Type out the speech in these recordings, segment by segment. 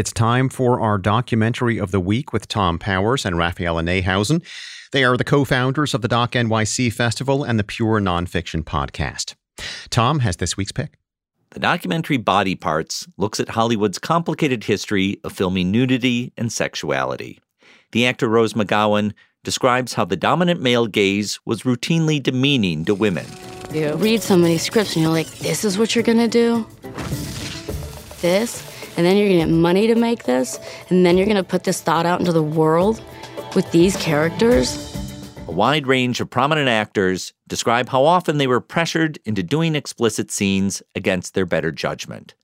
It's time for our documentary of the week with Thom Powers and Raphaela Neihausen. They are the co founders of the Doc NYC Festival and the Pure Nonfiction Podcast. Thom has this week's pick. The documentary Body Parts looks at Hollywood's complicated history of filming nudity and sexuality. The actor Rose McGowan describes how the dominant male gaze was routinely demeaning to women. You read so many scripts and you're like, this is what you're gonna do? This? And then you're gonna get money to make this? And then you're gonna put this thought out into the world with these characters? A wide range of prominent actors describe how often they were pressured into doing explicit scenes against their better judgment.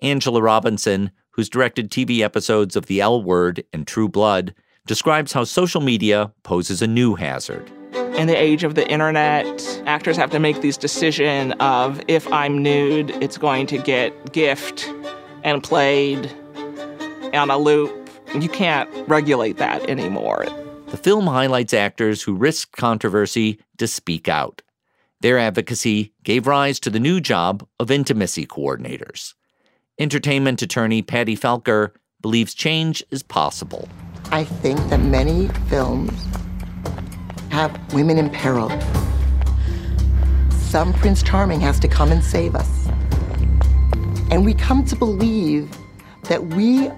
Angela Robinson, who's directed TV episodes of The L Word and True Blood, describes how social media poses a new hazard. In the age of the internet, actors have to make these decision of if I'm nude, it's going to get gift and played on a loop. You can't regulate that anymore. The film highlights actors who risked controversy to speak out. Their advocacy gave rise to the new job of intimacy coordinators. Entertainment attorney Patti Felker believes change is possible. I think that many films have women in peril. Some Prince Charming has to come and save us. And we come to believe that we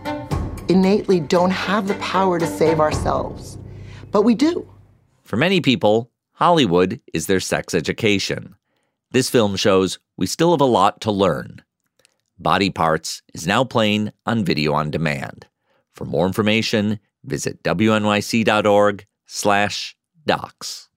innately don't have the power to save ourselves, but we do. For many people, Hollywood is their sex education. This film shows we still have a lot to learn. Body Parts is now playing on video on demand. For more information, visit wnyc.org slash docs.